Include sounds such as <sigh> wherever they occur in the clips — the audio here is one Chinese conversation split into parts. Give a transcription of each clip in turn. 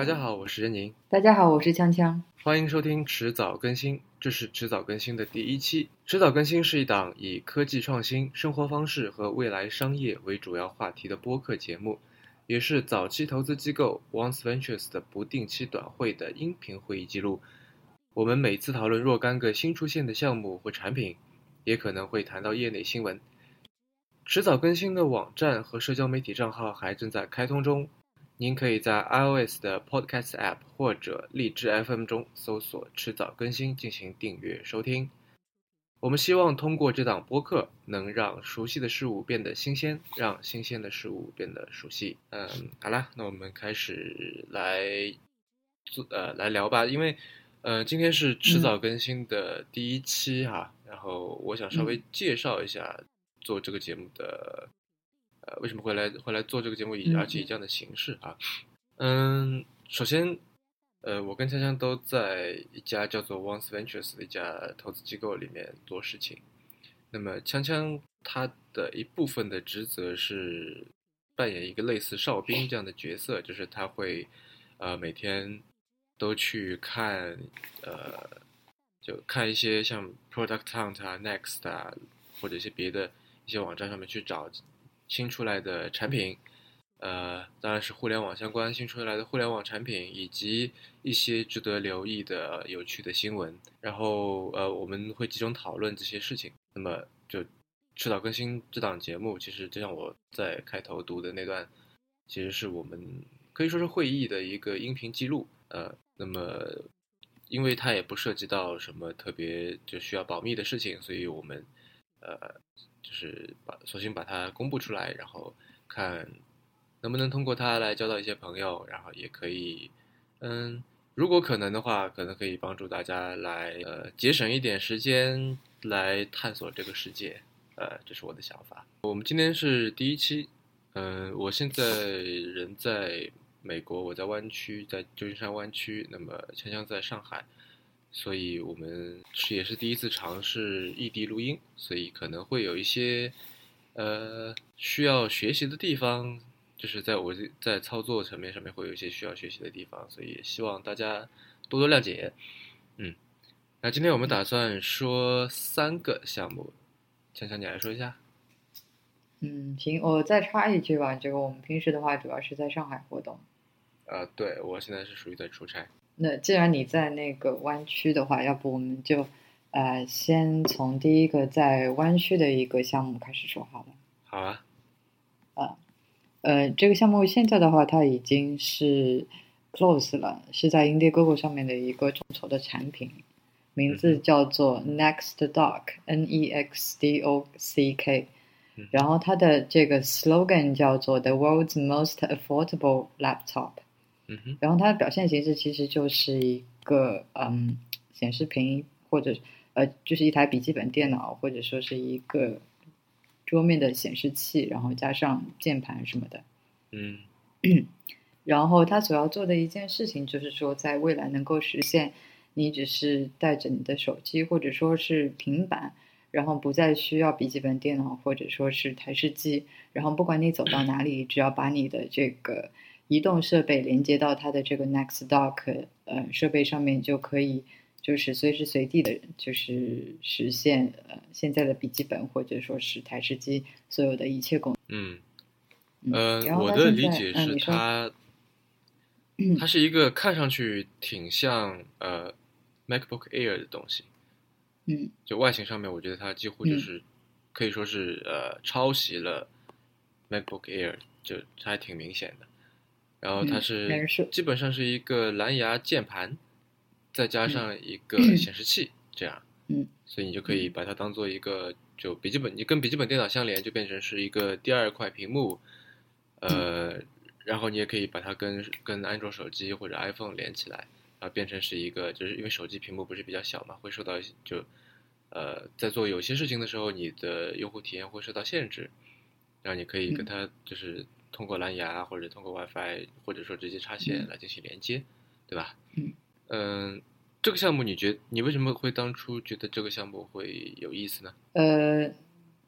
大家好，我是任宁。大家好，我是锵锵。欢迎收听迟早更新，这是迟早更新的第一期。迟早更新是一档以科技创新、生活方式和未来商业为主要话题的播客节目，也是早期投资机构 Once Ventures 的不定期短会的音频会议记录。我们每次讨论若干个新出现的项目或产品，也可能会谈到业内新闻。迟早更新的网站和社交媒体账号还正在开通中。您可以在 iOS 的 Podcast App 或者荔枝 FM 中搜索“迟早更新”进行订阅收听。我们希望通过这档播客，能让熟悉的事物变得新鲜，让新鲜的事物变得熟悉。嗯，好啦，那我们开始来做呃来聊吧。因为呃今天是迟早更新的第一期哈，然后我想稍微介绍一下做这个节目的。呃，为什么会来会来做这个节目，以而且以这样的形式啊？嗯，首先，呃，我跟锵锵都在一家叫做 Once Ventures 的一家投资机构里面做事情。那么，锵锵他的一部分的职责是扮演一个类似哨兵这样的角色，就是他会呃每天都去看呃就看一些像 Product Hunt 啊、Next 啊或者一些别的一些网站上面去找。新出来的产品，呃，当然是互联网相关新出来的互联网产品，以及一些值得留意的有趣的新闻。然后，呃，我们会集中讨论这些事情。那么，就迟早更新这档节目，其实就像我在开头读的那段，其实是我们可以说是会议的一个音频记录。呃，那么，因为它也不涉及到什么特别就需要保密的事情，所以我们，呃。就是把索性把它公布出来，然后看能不能通过它来交到一些朋友，然后也可以，嗯，如果可能的话，可能可以帮助大家来呃节省一点时间来探索这个世界，呃，这是我的想法。我们今天是第一期，嗯，我现在人在美国，我在湾区，在旧金山湾区，那么锵锵在上海。所以我们是也是第一次尝试异地录音，所以可能会有一些呃需要学习的地方，就是在我在操作层面上面会有一些需要学习的地方，所以希望大家多多谅解。嗯，那今天我们打算说三个项目，强强你来说一下。嗯，行，我再插一句吧，这个我们平时的话主要是在上海活动。呃，对我现在是属于在出差。那既然你在那个湾区的话，要不我们就，呃，先从第一个在湾区的一个项目开始说好了。好啊。啊，呃，这个项目现在的话，它已经是 close 了，是在 Indiegogo 上面的一个众筹的产品，名字叫做 Next Dock，N E X D O C K，然后它的这个 slogan 叫做 The World's Most Affordable Laptop。然后它的表现形式其实就是一个嗯显示屏或者呃就是一台笔记本电脑或者说是一个桌面的显示器，然后加上键盘什么的。嗯，然后它所要做的一件事情就是说，在未来能够实现你只是带着你的手机或者说是平板，然后不再需要笔记本电脑或者说是台式机，然后不管你走到哪里，只要把你的这个。移动设备连接到它的这个 Next Dock 呃设备上面，就可以就是随时随地的，就是实现呃现在的笔记本或者说是台式机所有的一切功能。嗯，呃，我的理解是它，它是一个看上去挺像呃 MacBook Air 的东西。嗯，就外形上面，我觉得它几乎就是可以说是呃抄袭了 MacBook Air，就还挺明显的。然后它是基本上是一个蓝牙键盘，再加上一个显示器，这样，嗯，所以你就可以把它当做一个就笔记本，你跟笔记本电脑相连，就变成是一个第二块屏幕，呃，然后你也可以把它跟跟安卓手机或者 iPhone 连起来，然后，变成是一个，就是因为手机屏幕不是比较小嘛，会受到就，呃，在做有些事情的时候，你的用户体验会受到限制，然后你可以跟它就是。通过蓝牙或者通过 WiFi，或者说直接插线来进行连接，对吧？嗯嗯，这个项目你觉你为什么会当初觉得这个项目会有意思呢？呃，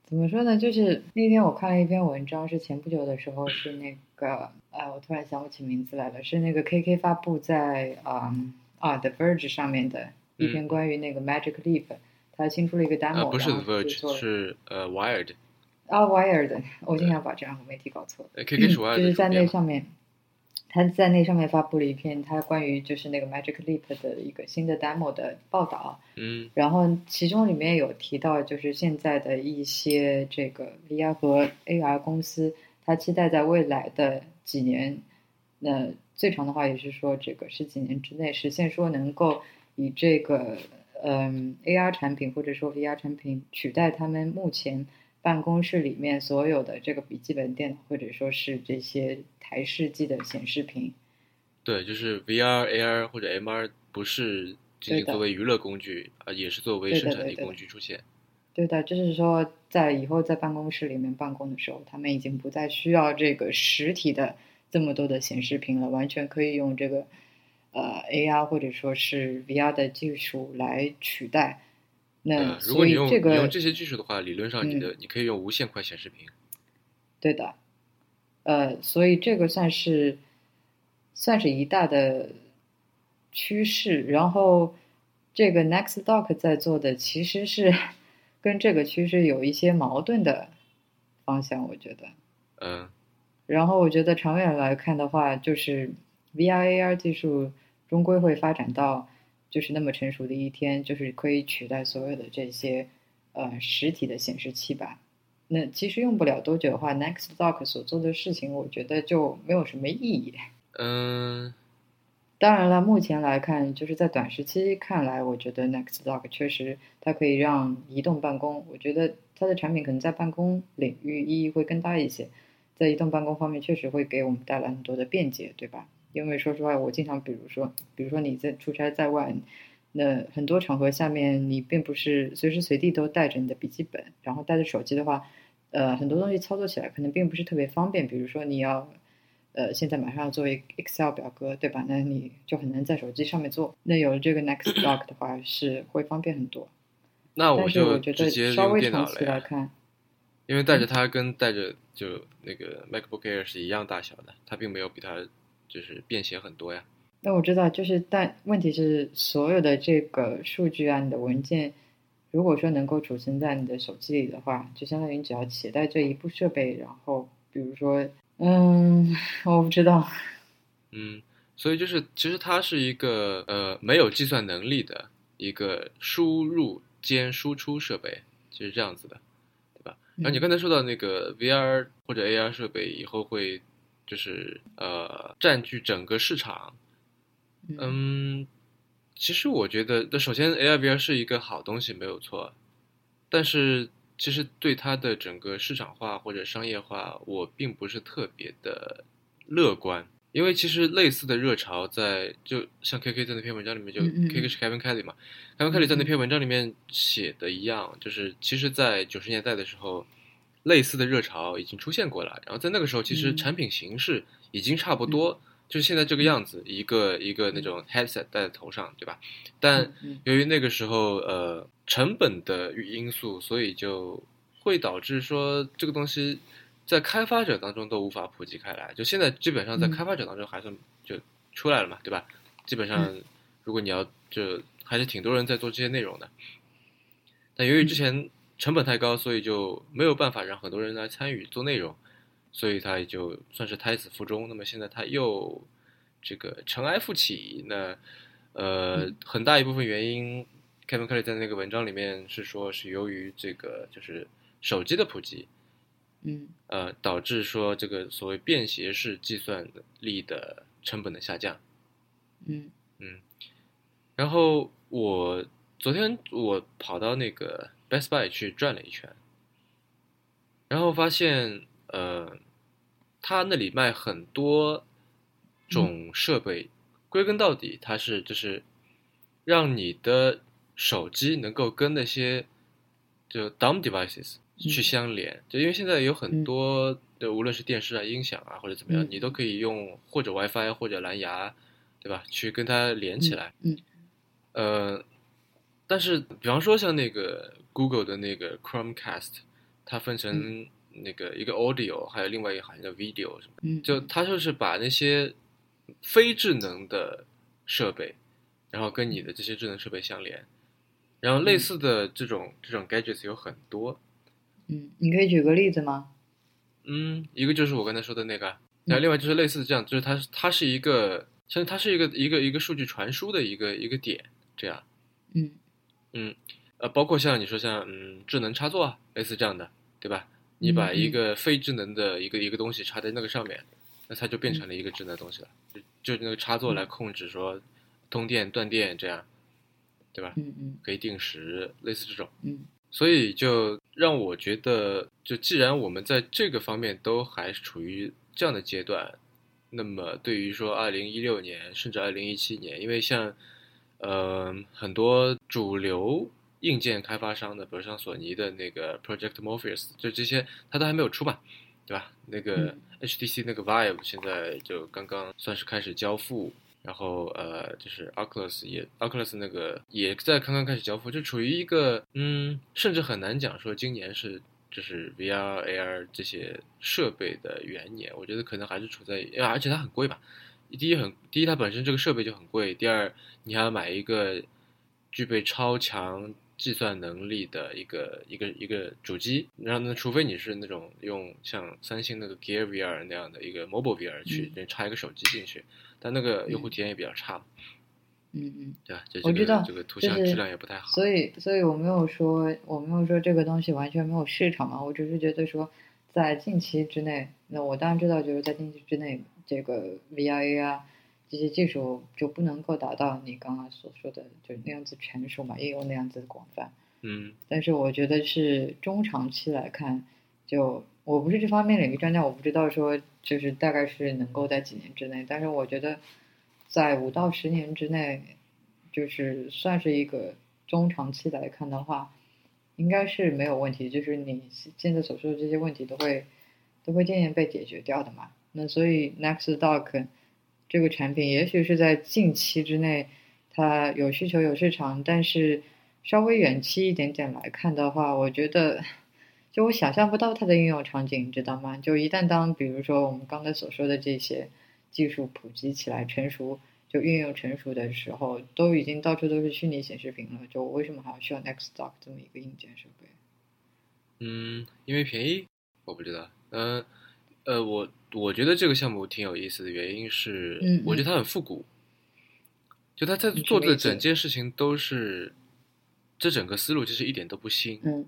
怎么说呢？就是那天我看了一篇文章，是前不久的时候，是那个，哎，我突然想不起名字来了，是那个 KK 发布在啊、啊 The Verge 上面的一篇关于那个 Magic Leap，它新出了一个 demo，、呃，不是 The Verge，是呃 Wired。啊 Wired，<laughs> 我经常把这两个媒体搞错。就是在那上面，他在那上面发布了一篇他关于就是那个 Magic Leap 的一个新的 demo 的报道，嗯。然后其中里面有提到，就是现在的一些这个 VR 和 AR 公司，他期待在未来的几年，那最长的话也是说这个十几年之内实现说能够以这个嗯 AR 产品或者说 VR 产品取代他们目前办公室里面所有的这个笔记本电脑或者说是这些台式机的显示屏。对，就是 VR、AR 或者 MR 不是仅仅作为娱乐工具啊，也是作为生产力工具出现。对的，就是说，在以后在办公室里面办公的时候，他们已经不再需要这个实体的这么多的显示屏了，完全可以用这个呃 AR 或者说是 VR 的技术来取代。那呃，如果你用这个你用这些技术的话，理论上你嗯的你可以用无限块显示屏。对的，呃，所以这个算是算是一大的趋势。然后这个 Next Dock 在做的其实是跟这个趋势有一些矛盾的方向，我觉得。嗯然后我觉得长远来看的话，就是 VR AR 技术终归会发展到就是那么成熟的一天，就是可以取代所有的这些呃实体的显示器吧。那其实用不了多久的话，Next Dock 所做的事情，我觉得就没有什么意义。嗯当然了，目前来看，就是在短时期看来，我觉得 Next Dock 确实它可以让移动办公，我觉得它的产品可能在办公领域意义会更大一些，在移动办公方面确实会给我们带来很多的便捷，对吧？因为说实话，我经常比如说，比如说你在出差在外，那很多场合下面你并不是随时随地都带着你的笔记本，然后带着手机的话，呃，很多东西操作起来可能并不是特别方便，比如说你要。呃，现在马上要做一个 Excel 表格，对吧？那你就很难在手机上面做。那有了这个 Next Block 的话，是会方便很多。那我就直接稍微用电脑长期了呀，来看，因为带着它跟带着就那个 MacBook Air 是一样大小的，它并没有比它就是便携很多呀。那我知道，就是但问题是，所有的这个数据啊，你的文件，如果说能够储存在你的手机里的话，就相当于你只要携带这一部设备，然后比如说，嗯，我不知道，嗯，所以就是其实它是一个呃没有计算能力的一个输入兼输出设备，就是这样子的，对吧？然后你嗯刚才说到那个 VR 或者 AR 设备以后会就是呃占据整个市场，嗯。嗯，其实我觉得，那首先 AR VR 是一个好东西，没有错，但是其实对它的整个市场化或者商业化，我并不是特别的乐观，因为其实类似的热潮在就像 KK 在那篇文章里面就，嗯嗯 KK 是 Kevin Kelly 嘛，Kevin Kelly 在那篇文章里面写的一样，就是其实，在九十年代的时候。类似的热潮已经出现过了，然后在那个时候，其实嗯。产品形式已经差不多，就是现在这个样子，一个一个那种 headset 戴在头上，对吧？但嗯由于那个时候呃成本的因素，所以就会导致说这个东西在开发者当中都无法普及开来。就现在基本上在嗯。开发者当中还算就出来了嘛，对吧？基本上如果你要就还是挺多人在做这些内容的。但由于之前成本太高，所以就没有办法让很多人来参与做内容，所以他也就算是胎死腹中。那么现在他又这个尘埃复起，那呃嗯很大一部分原因，Kevin Kelly 在那个文章里面是说是由于这个就是手机的普及，嗯呃导致说这个所谓便携式计算力的成本的下降。嗯嗯，然后我昨天我跑到那个 Best Buy 去转了一圈，然后发现呃，他那里卖很多种设备，归根到底它是就是让你的手机能够跟那些就 dumb devices 嗯。去相连，就因为现在有很嗯。多的无论是电视啊、音响啊或者怎么样，嗯。你都可以用或者 WiFi 或者蓝牙，对吧？去跟它连起来。嗯。呃，但是比方说像那个 Google 的那个 Chromecast，它分成那个一个 audio，还有另外一个好像叫 video 什么，嗯，就它就是把那些非智能的设备，然后跟你的这些智能设备相连，然后类似的这种这种 gadgets 有很多，嗯，你可以举个例子吗？嗯，一个就是我刚才说的那个，然后另外就是类似这样，就是它它是一个，像它是一个一个一个数据传输的一个一个点，这样，嗯嗯，呃，包括像你说像嗯智能插座啊，类似这样的，对吧？你把嗯一个非智能的一个一个东西插在那个上面，那它就变成了一个智能东西了，就就那个插座来控制说通电断电这样，对吧？嗯嗯可以定时，类似这种。嗯所以就让我觉得，就既然我们在这个方面都还处于这样的阶段，那么对于说二零一六年甚至二零一七年，因为像呃很多主流硬件开发商的，比如像索尼的那个 Project Morpheus，就这些它都还没有出嘛，对吧？那个嗯 HTC 那个 Vive 现在就刚刚算是开始交付，然后呃，就是 Oculus 也 Oculus 那个也在刚刚开始交付，就处于一个嗯，甚至很难讲说今年是就是 VR AR 这些设备的元年，我觉得可能还是处在，而且它很贵吧。第一很第一，它本身这个设备就很贵；第二，你还要买一个具备超强计算能力的一个一个一个主机，然后呢，除非你是那种用像三星那个 Gear VR 那样的一个 Mobile VR 去嗯插一个手机进去，但那个用户体验也比较差，嗯嗯。对吧？我知道个这个图像质量也不太好。所以，所以我没有说，我没有说这个东西完全没有市场嘛，我只是觉得说，在近期之内，那我当然知道，就是在近期之内，这个这些技术就不能够达到你刚刚所说的，就是那样子成熟嘛，应用那样子广泛。嗯但是我觉得是中长期来看，就我不是这方面领域专家，我不知道说就是大概是能够在几年之内，但是我觉得在五到十年之内，就是算是一个中长期来看的话，应该是没有问题，就是你现在所说的这些问题都会都会渐渐被解决掉的嘛。那所以 Next Dock 这个产品，也许是在近期之内它有需求有市场，但是稍微远期一点点来看的话，我觉得就我想象不到它的应用场景，你知道吗？就一旦当比如说我们刚才所说的这些技术普及起来、成熟，就运用成熟的时候，都已经到处都是虚拟显示屏了，就我为什么还要需要 Next Dock 这么一个硬件设备？嗯，因为便宜，我不知道。嗯我我觉得这个项目挺有意思的原因是，嗯我觉得它很复古，就他在做的整件事情都是，这整个思路其实一点都不新，嗯。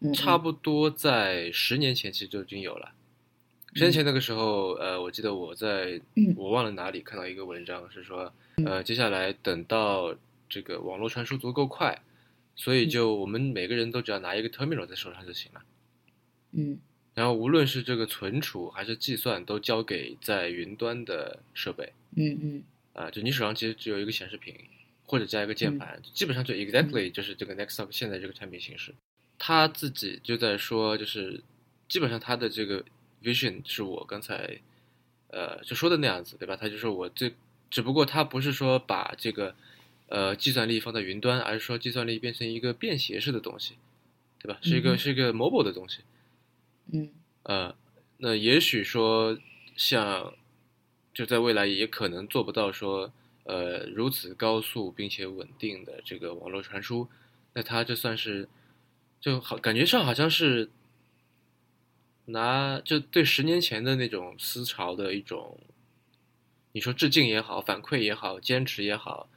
嗯，差不多在十年前其实就已经有了。十年前那个时候，呃，我记得我在嗯。我忘了哪里看到一个文章，是说，呃，接下来等到这个网络传输足够快，所以就我们每个人都只要拿一个 terminal 在手上就行了。嗯然后无论是这个存储还是计算，都交给在云端的设备嗯嗯啊、就你手上其实只有一个显示屏，或者加一个键盘，基本上就 exactly 就是这个 Nextdock 现在这个产品形式。他自己就在说，就是基本上他的这个 vision 是我刚才呃就说的那样子，对吧？他就说我这只不过他不是说把这个呃计算力放在云端，而是说计算力变成一个便携式的东西，对吧？是一个、嗯是一个 mobile 的东西。嗯。呃，那也许说像就在未来也可能做不到说呃如此高速并且稳定的这个网络传输，那它这算是就好感觉上好像是拿就对十年前的那种思潮的一种，你说致敬也好，反馈也好，坚持也好，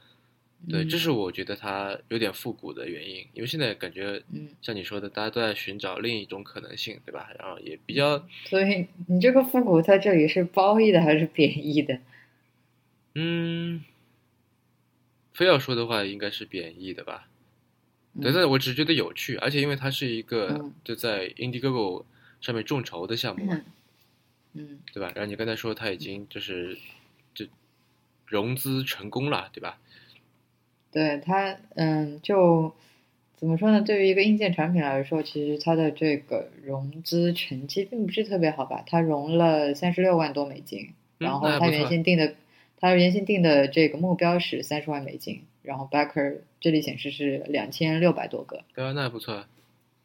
对，嗯这是我觉得它有点复古的原因，因为现在感觉嗯，像你说的，大家都在寻找另一种可能性，对吧？然后也比较，所以你这个复古在这里是褒义的还是贬义的？嗯，非要说的话，应该是贬义的吧？对，嗯但我只是觉得有趣，而且因为它是一个嗯就在 Indiegogo 上面众筹的项目嘛，嗯嗯对吧？然后你刚才说它已经就是就融资成功了，对吧？对它，嗯，就怎么说呢？对于一个硬件产品来说，其实它的这个融资成绩并不是特别好吧？它融了三十六万多美金，嗯然后它原先定的，它原先定的这个目标是三十万美金，然后 backer 这里显示是两千六百多个，对啊，那还不错啊。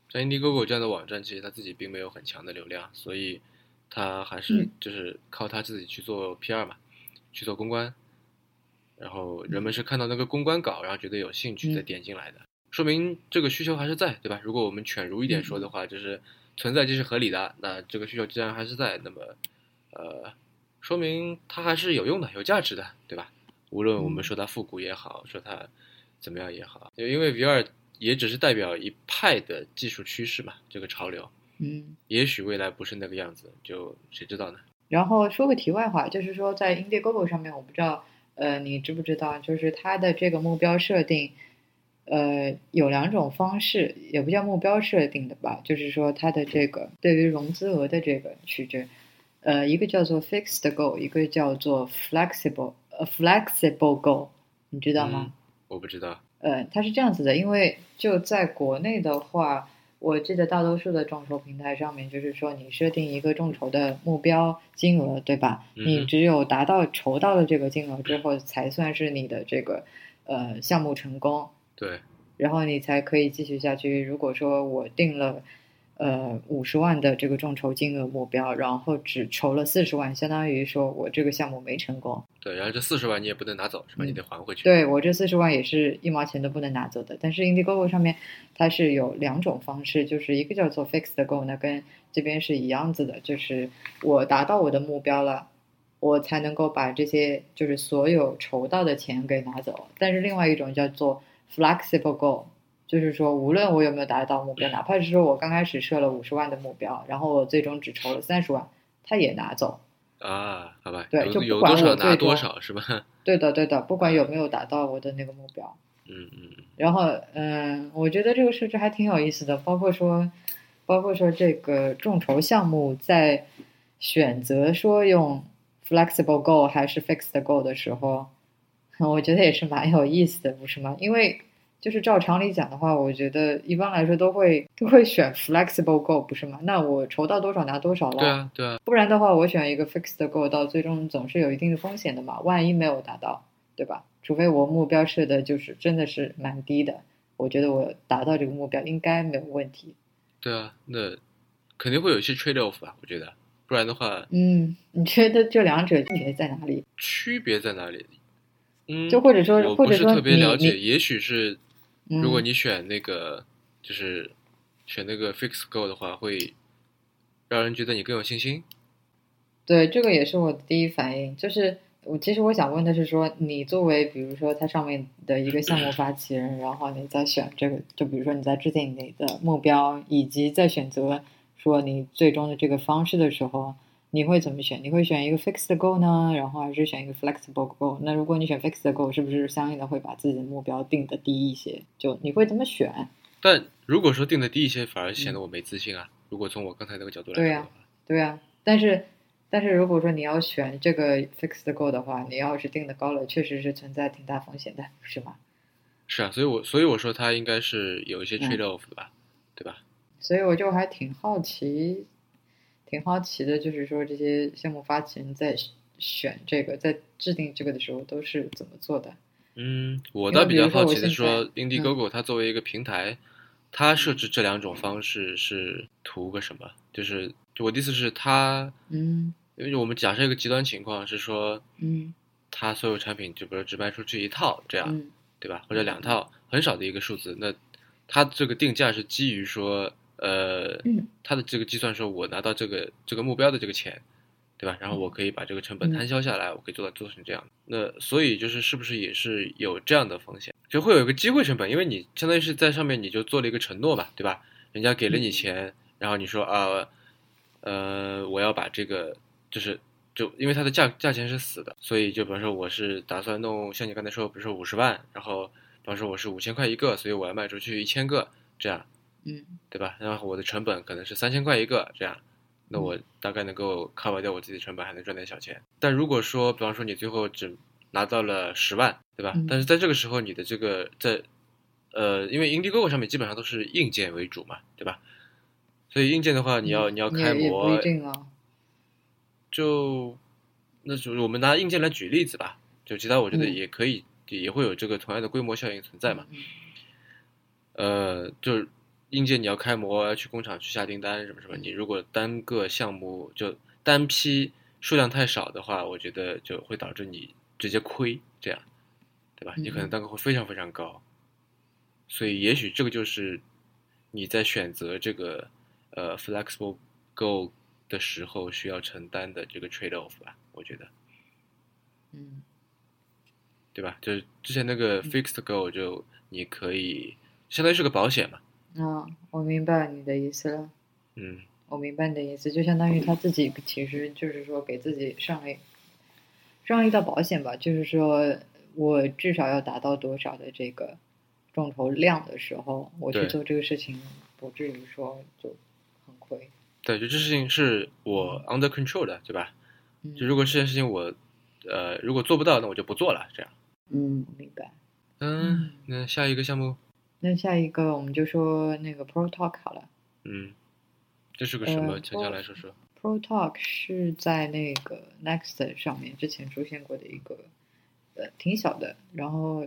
像 Indiegogo 这样的网站，其实它自己并没有很强的流量，所以它还是嗯就是靠它自己去做 PR 嘛，去做公关。然后人们是看到那个公关稿，然后觉得有兴趣嗯再点进来的，说明这个需求还是在，对吧？如果我们犬儒一点说的话，就是存在即是合理的，那这个需求既然还是在，那么呃，说明它还是有用的、有价值的，对吧？无论我们嗯说它复古也好，说它怎么样也好，因为 V 二也只是代表一派的技术趋势嘛，这个潮流，嗯。也许未来不是那个样子，就谁知道呢？然后说个题外话，就是说在 Indiegogo 上面，我不知道，呃，你知不知道，就是它的这个目标设定，呃，有两种方式，也不叫目标设定的吧，就是说它的这个对于融资额的这个取决，呃，一个叫做 fixed goal，一个叫做 flexible，呃，flexible goal，你知道吗？嗯我不知道。呃，它是这样子的，因为就在国内的话，我记得大多数的众筹平台上面，就是说你设定一个众筹的目标金额，对吧？你只有达到筹到了这个金额之后，才算是你的这个呃项目成功，对，然后你才可以继续下去。如果说我定了呃五十万的这个众筹金额目标，然后只筹了四十万，相当于说我这个项目没成功。对，然后这四十万你也不能拿走，是吧？嗯你得还回去。对我这四十万也是一毛钱都不能拿走的。但是 Indiegogo 上面它是有两种方式，就是一个叫做 fixed goal，那跟这边是一样子的，就是我达到我的目标了，我才能够把这些就是所有筹到的钱给拿走。但是另外一种叫做 flexible goal。就是说，无论我有没有达到目标，哪怕是说我刚开始设了五十万的目标，然后我最终只筹了三十万，他也拿走。啊，好吧，对就不管多少拿多少是吧？<laughs> 对的，对的，不管有没有达到我的那个目标。嗯嗯嗯然后，嗯，我觉得这个设置还挺有意思的，包括说，包括说这个众筹项目在选择说用 flexible goal 还是 fixed goal 的时候，<laughs> 我觉得也是蛮有意思的，不是吗？因为就是照常理讲的话，我觉得一般来说都会都会选 flexible goal，不是吗？那我筹到多少拿多少了。对啊对啊，不然的话，我选一个 fixed goal，到最终总是有一定的风险的嘛。万一没有达到，对吧？除非我目标设的就是真的是蛮低的，我觉得我达到这个目标应该没有问题。对啊，那肯定会有一些 trade off 吧？我觉得，不然的话，嗯，你觉得这两者区别在哪里？区别在哪里？嗯，就或者说我或者说特别你了解，你也许是嗯如果你选那个就是选那个 fix goal 的话，会让人觉得你更有信心。对，这个也是我的第一反应，就是我其实我想问的是说，你作为比如说它上面的一个项目发起人，然后你在选这个，就比如说你在制定你的目标，以及在选择说你最终的这个方式的时候，你会怎么选？你会选一个 fixed goal 呢，然后还是选一个 flexible goal？那如果你选 fixed goal，是不是相应的会把自己的目标定的低一些？就你会怎么选？但如果说定的低一些，反而显得我没自信啊。如果从我刚才那个角度来说对呀对啊，但是但是如果说你要选这个 fixed goal 的话，你要是定的高了，确实是存在挺大风险的，是吗？是啊，所以我所以我说它应该是有一些嗯 trade off 的吧，对吧？所以我就还挺好奇，挺好奇的，就是说这些项目发起人在选这个，在制定这个的时候都是怎么做的？嗯，我倒比较好奇的说，Indiegogo 它作为一个平台，它设置这两种方式是图个什么？就是我的意思是它，嗯因为我们假设一个极端情况是说，嗯它所有产品就比如只卖出去一套这样，嗯对吧？或者两套，很少的一个数字。那它这个定价是基于说，呃，嗯它的这个计算说，我拿到这个这个目标的这个钱，对吧？然后我可以把这个成本嗯摊销下来，我可以做到做成这样。那所以就是是不是也是有这样的风险？就会有一个机会成本，因为你相当于是在上面你就做了一个承诺嘛，对吧？人家给了你嗯钱，然后你说啊，呃，我要把这个就是。就因为它的价价钱是死的，所以就比方说我是打算弄像你刚才说，比如说五十万，然后比方说我是五千块一个，所以我要卖出去一千个，这样嗯对吧？然后我的成本可能是三千块一个，这样，那我大概能够 cover 掉我自己的成本，还能赚点小钱。但如果说，比方说你最后只拿到了十万，对吧？嗯但是在这个时候，你的这个在呃，因为 Indiegogo 上面基本上都是硬件为主嘛，对吧？所以硬件的话，你要嗯你要开模。就那就是我们拿硬件来举例子吧，就其他我觉得嗯也可以，也会有这个同样的规模效应存在嘛。嗯呃，就是硬件你要开模，要去工厂去下订单什么什么，你如果单个项目就单批数量太少的话，我觉得就会导致你直接亏，这样，对吧？你可能嗯单个会非常非常高，所以也许这个就是你在选择这个呃 flexible go 的时候需要承担的这个 trade off 吧，我觉得。嗯对吧？就是之前那个嗯 fixed go 就你可以相当于是个保险嘛，啊，我明白你的意思了。嗯我明白你的意思，就相当于他自己其实就是说给自己上了一上一道保险吧，就是说我至少要达到多少的这个众筹量的时候，我去做这个事情，不至于说就很亏。对，就这事情是我 under control 的，对吧？嗯就如果这件事情我呃如果做不到，那我就不做了，这样。嗯，明白。嗯，那下一个项目，那下一个我们就说那个 Pro Talk 好了。嗯，这是个什么？呃请江来说说。Pro Talk 是在那个 Next 上面之前出现过的一个呃挺小的，然后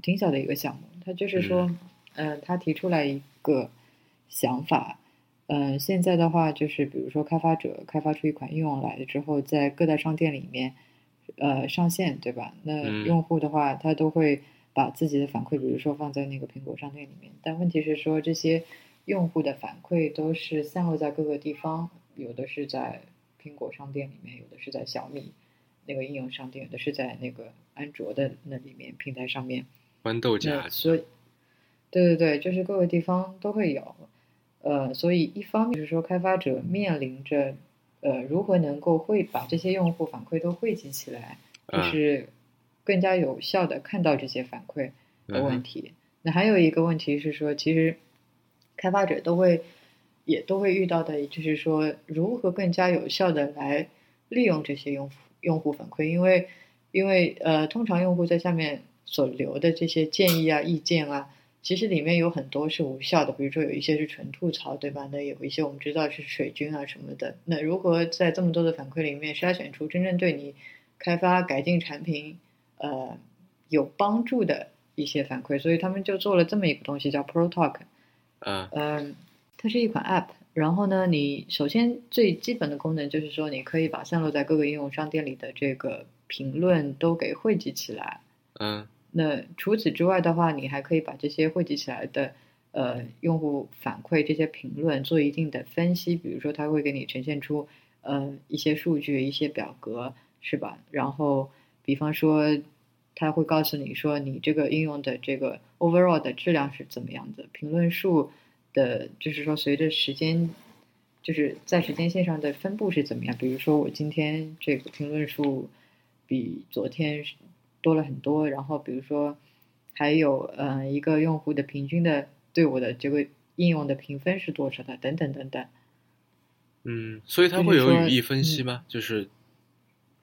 挺小的一个项目。它就是说，呃，他提出来一个想法，嗯、现在的话就是比如说开发者开发出一款应用来了之后，在各大商店里面呃上线，对吧？那嗯用户的话，他都会把自己的反馈，比如说放在那个苹果商店里面。但问题是说，这些用户的反馈都是散落在各个地方，有的是在苹果商店里面，有的是在小米那个应用商店，有的是在那个安卓的那里面平台上面。豌豆荚，所以，对对对，就是各个地方都会有。呃，所以一方面是说，开发者面临着呃如何能够会把这些用户反馈都汇集起来，就嗯是更加有效的看到这些反馈的问题。那还有一个问题是说，其实开发者都会也都会遇到的，就是说如何更加有效的来利用这些用户用户反馈，因为因为呃，通常用户在下面所留的这些建议啊、意见啊，其实里面有很多是无效的，比如说有一些是纯吐槽，对吧？那有一些我们知道是水军啊什么的。那如何在这么多的反馈里面筛选出真正对你开发改进产品呃有帮助的一些反馈？所以他们就做了这么一个东西，叫 Pro Talk。嗯嗯，它是一款 App。然后呢，你首先最基本的功能就是说，你可以把散落在各个应用商店里的这个评论都给汇集起来。嗯那除此之外的话，你还可以把这些汇集起来的呃用户反馈这些评论做一定的分析，比如说它会给你呈现出呃一些数据、一些表格，是吧？然后比方说，他会告诉你说你这个应用的这个 overall 的质量是怎么样的，评论数的，就是说随着时间。就是在时间线上的分布是怎么样？比如说，我今天这个评论数比昨天多了很多，然后比如说还有嗯、呃一个用户的平均的对我的这个应用的评分是多少的，等等等等。嗯，所以它会有语义分析吗？就是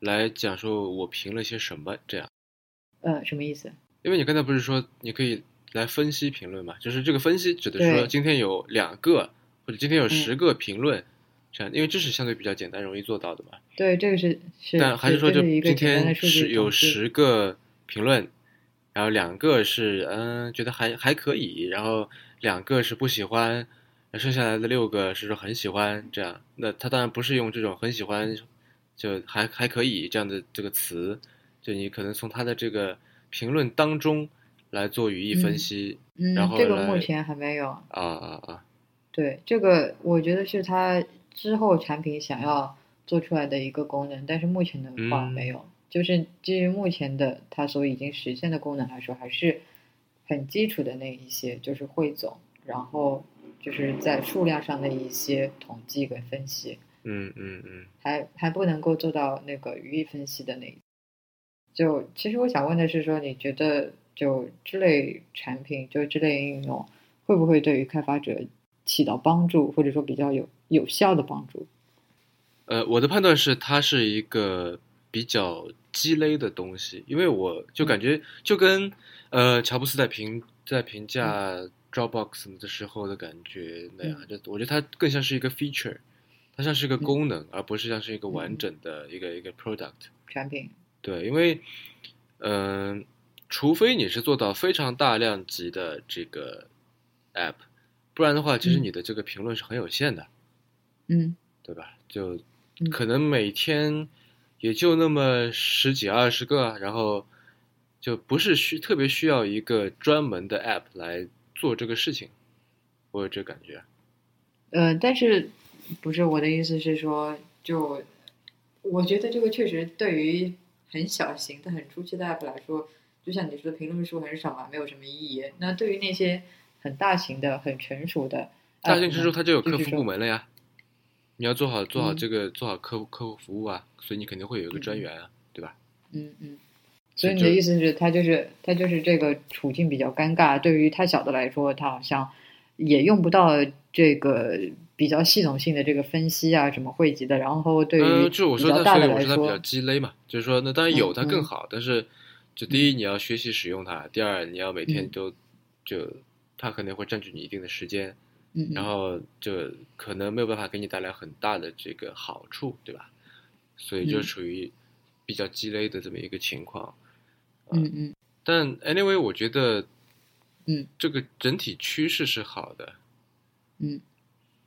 来讲说我评了些什么这样。呃，什么意思？因为你刚才不是说你可以来分析评论嘛？就是这个分析指的是说今天有两个或者今天有嗯十个评论，这样，因为这是相对比较简单容易做到的嘛。对，这个是是，但还是说，就今天是有十个评论，然后两个是嗯觉得还还可以，然后两个是不喜欢，剩下来的六个是说很喜欢，这样。那他当然不是用这种很喜欢，就还还可以这样的这个词，就你可能从他的这个评论当中来做语义分嗯析。嗯然后，这个来目前还没有。啊啊啊！对，这个我觉得是他之后产品想要做出来的一个功能，但是目前的话嗯没有。就是基于目前的它所已经实现的功能来说，还是很基础的那一些，就是汇总，然后就是在数量上的一些统计跟分析，嗯嗯嗯嗯还还不能够做到那个语义分析的那一。就其实我想问的是说，你觉得就这类产品，就这类应用，会不会对于开发者起到帮助，或者说比较有有效的帮助？呃，我的判断是它是一个比较鸡肋的东西，因为我就感觉就跟呃乔布斯在评在评价 Dropbox 的时候的感觉那样，就我觉得它更像是一个 feature，它像是一个功能，而不是像是一个完整的一个一个 product。产品，对，因为嗯、除非你是做到非常大量级的这个 app，不然的话，其实嗯。你的这个评论是很有限的，嗯。对吧？就嗯。可能每天也就那么十几二十个，然后就不是需特别需要一个专门的 app 来做这个事情，我有这感觉。呃，但是不是我的意思是说，就我觉得这个确实对于很小型的、很初期的 app 来说，就像你说的，评论数很少嘛，没有什么意义。那对于那些很大型的、很成熟的，大型之后它就有客服部门了呀，你要做好做好嗯这个、做好客户客户服务啊，所以你肯定会有一个专员啊，对吧？嗯嗯。所以你的意思是，他就是他就是这个处境比较尴尬。对于太小的来说，他好像也用不到这个比较系统性的这个分析啊，什么汇集的。然后对呃，于就我说它，比较大所以的来说我说它比较，鸡肋嘛，就是说，那当然有它更好，但是就第一你要学习使用它，第二你要每天嗯都、就它可能会占据你一定的时间，嗯嗯然后就可能没有办法给你带来很大的这个好处，对吧？所以就嗯属于比较鸡肋的这么一个情况。嗯嗯但 anyway，我觉得，嗯，这个整体趋势是好的。嗯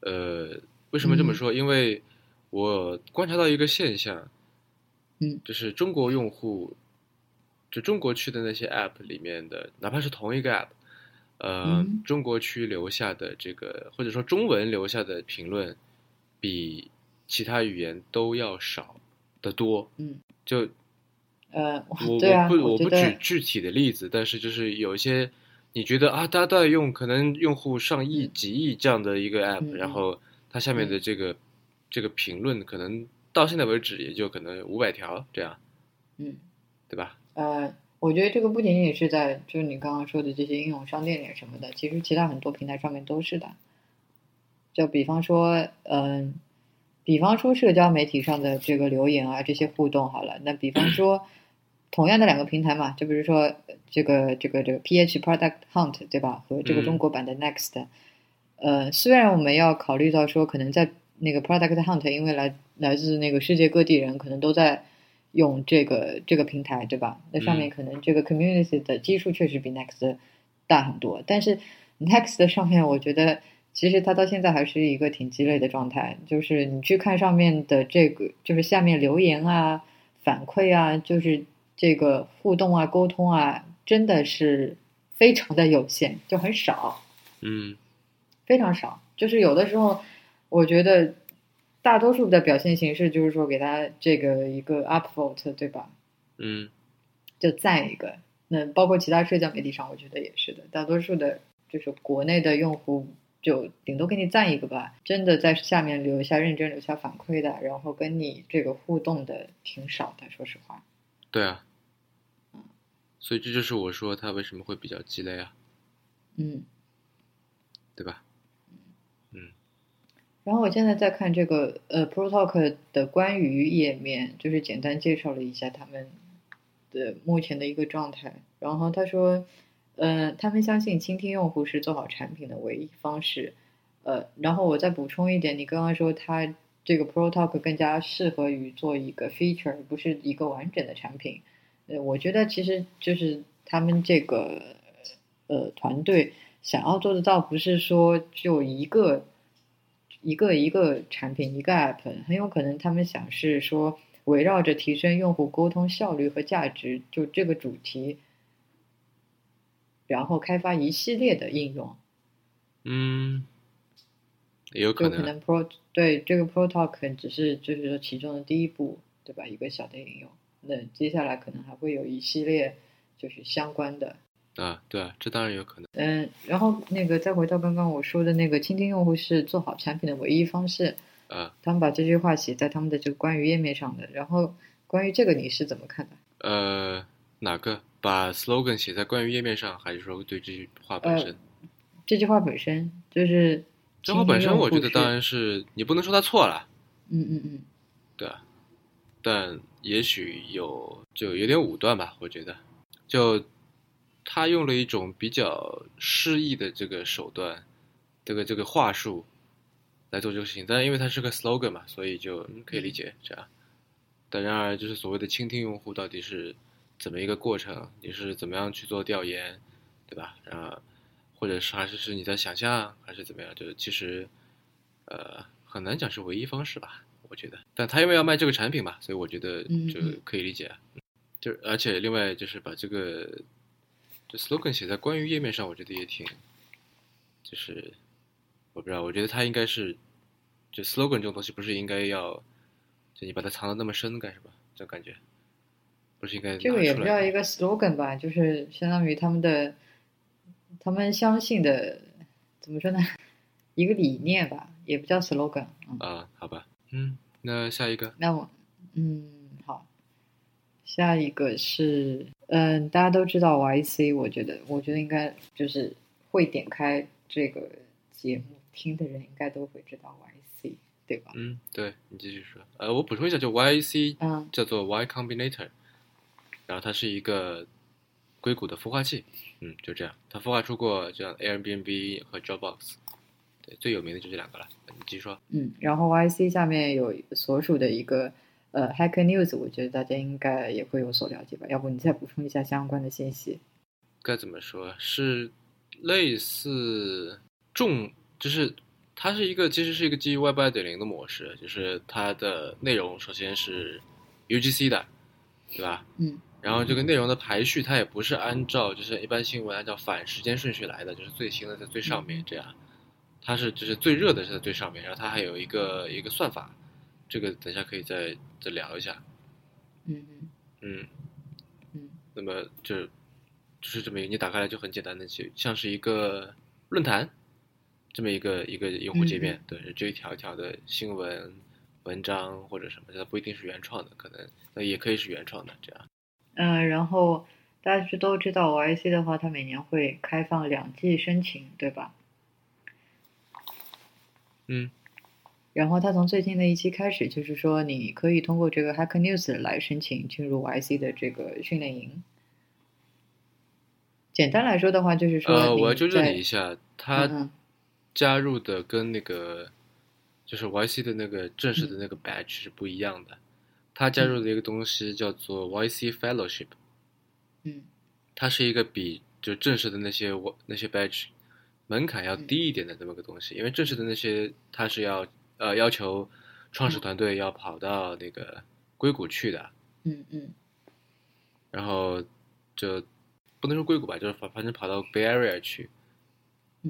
呃，为什么这么嗯说？因为我观察到一个现象，嗯就是中国用户，就中国区的那些 app 里面的，哪怕是同一个 app，呃，嗯中国区留下的这个或者说中文留下的评论，比其他语言都要少得多。嗯，就呃，我啊，我不我不举具体的例子，但是就是有一些你觉得啊，大家都在用，可能用户上亿、嗯几亿这样的一个 app，、然后它下面的这个、这个评论可能到现在为止也就可能五百条这样，嗯对吧？呃，我觉得这个不仅仅是在就是你刚刚说的这些应用商店里什么的，其实其他很多平台上面都是的。就比方说，嗯、比方说社交媒体上的这个留言啊，这些互动好了。那比方 <clears throat> 说，同样的两个平台嘛，就比如说呃这个这个这个 PH Product Hunt 对吧？和这个嗯中国版的 Next，、呃，虽然我们要考虑到说，可能在那个 Product Hunt，因为来来自那个世界各地人，可能都在用这个这个平台，对吧？那上面嗯可能这个 community 的基数确实比 Next 大很多，但是 Next 上面，我觉得其实它到现在还是一个挺鸡肋的状态，就是你去看上面的这个，就是下面留言啊、反馈啊，就是这个互动啊、沟通啊，真的是非常的有限，就很少。嗯非常少。就是有的时候，我觉得大多数的表现形式就是说给他这个一个 upvote，对吧？嗯就赞一个。那包括其他社交媒体上，我觉得也是的。大多数的，就是国内的用户，就顶多给你赞一个吧。真的在下面留下认真留下反馈的，然后跟你这个互动的挺少的。说实话，对啊，所以这就是我说他为什么会比较鸡肋啊，嗯。对吧？嗯然后我现在在看这个呃 ProTalk 的关于页面，就是简单介绍了一下他们的目前的一个状态。然后他说，呃，他们相信倾听用户是做好产品的唯一方式。呃，然后我再补充一点，你刚刚说它这个 ProTalk 更加适合于做一个 feature，不是一个完整的产品。呃，我觉得其实就是他们这个呃团队想要做得到，不是说就一个一个一个产品一个 app，很有可能他们想是说围绕着提升用户沟通效率和价值，就这个主题，然后开发一系列的应用。嗯，也有可能 Pro 对这个 Pro Talk 只是就是说其中的第一步，对吧？一个小的应用，那接下来可能还会有一系列就是相关的。啊，对啊，这当然有可能。嗯，然后那个再回到刚刚我说的那个，倾听用户是做好产品的唯一方式。啊，他们把这句话写在他们的这个关于页面上的。然后关于这个你是怎么看的？呃，哪个？把 slogan 写在关于页面上，还是说对这句话本身？这句话本身就是这话本身，我觉得当然，是你不能说他错了，嗯嗯嗯，对啊，但也许有就有点武断吧，我觉得，就他用了一种比较诗意的这个手段，这个这个话术来做这个事情，但是因为它是个 slogan 嘛，所以就嗯可以理解这样。但然而，就是所谓的倾听用户到底是怎么一个过程？你是怎么样去做调研，对吧？然后或者是还是是你在想象，还是怎么样？就是其实，呃，很难讲是唯一方式吧，我觉得。但他因为要卖这个产品嘛，所以我觉得就可以理解。就而且另外就是把这个这 slogan 写在关于页面上，我觉得也挺，就是我不知道，我觉得他应该是，就 slogan 这种东西不是应该要，就你把它藏的那么深干什么？这种感觉。不是应该这个也不叫一个 slogan 吧，就是相当于他们的，他们相信的，怎么说呢？一个理念吧，也不叫 slogan。啊，好吧，嗯，那下一个，那我，嗯，好，下一个是，嗯，大家都知道 YC，我觉得，我觉得应该就是会点开这个节目听的人，应该都会知道 YC，对吧？嗯，对你继续说，呃，我补充一下，就 YC，嗯，叫做 Y Combinator。然后它是一个硅谷的孵化器，嗯，就这样，它孵化出过这样 Airbnb 和 Dropbox，对，最有名的就这两个了。你继续说。嗯，然后 YC 下面有所属的一个呃 Hacker News，我觉得大家应该也会有所了解吧？要不你再补充一下相关的信息？该怎么说？是类似重，就是它是一个其实是一个基于 Web 二点零的模式，就是它的内容首先是 UGC 的，对吧？嗯。然后这个内容的排序，它也不是按照就是一般新闻按照反时间顺序来的，就是最新的在最上面这样，它是就是最热的是在最上面，然后它还有一个一个算法，这个等一下可以再再聊一下。嗯嗯。嗯。嗯，那么就就是这么一个，你打开来就很简单的，就像是一个论坛这么一个一个用户界面，对，就一条一条的新闻文章或者什么，它不一定是原创的，可能那也可以是原创的这样。嗯，然后大家都知道，YC 的话，它每年会开放两季申请，对吧？嗯。然后它从最近的一期开始，就是说你可以通过这个 Hacker News 来申请进入 YC 的这个训练营。简单来说的话，就是说，呃，我要纠正你一下，他加入的跟那个就是 YC 的那个正式的那个 batch 是不一样的。他加入的一个东西叫做 YC Fellowship，嗯，它是一个比就正式的那些我那些 badge 门槛要低一点的这么个东西，因为正式的那些它是要呃要求创始团队要跑到那个硅谷去的，嗯嗯，然后就不能说硅谷吧，就是反反正跑到 Bay Area 去，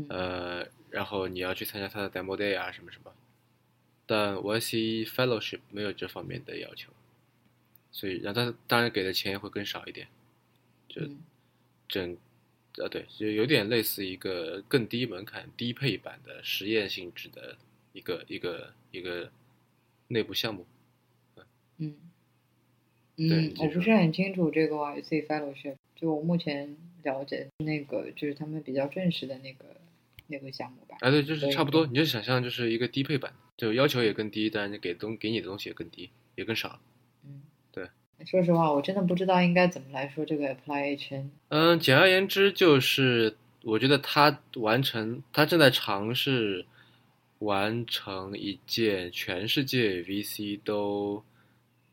呃，然后你要去参加他的 demo day 啊什么什么。但 YC Fellowship 没有这方面的要求，所以然后他当然给的钱也会更少一点，就整呃对，就有点类似一个更低门槛、低配版的实验性质的一个一个一个内部项目。嗯嗯，我不是很清楚这个 YC Fellowship，就我目前了解那个就是他们比较正式的那个那个项目吧。啊，对，就是差不多，你就想象就是一个低配版。就要求也更低，但是给东给你的东西也更低，也更少。嗯，对。说实话，我真的不知道应该怎么来说这个 Apply HN。嗯，简而言之，就是我觉得他完成，他正在尝试完成一件全世界 VC 都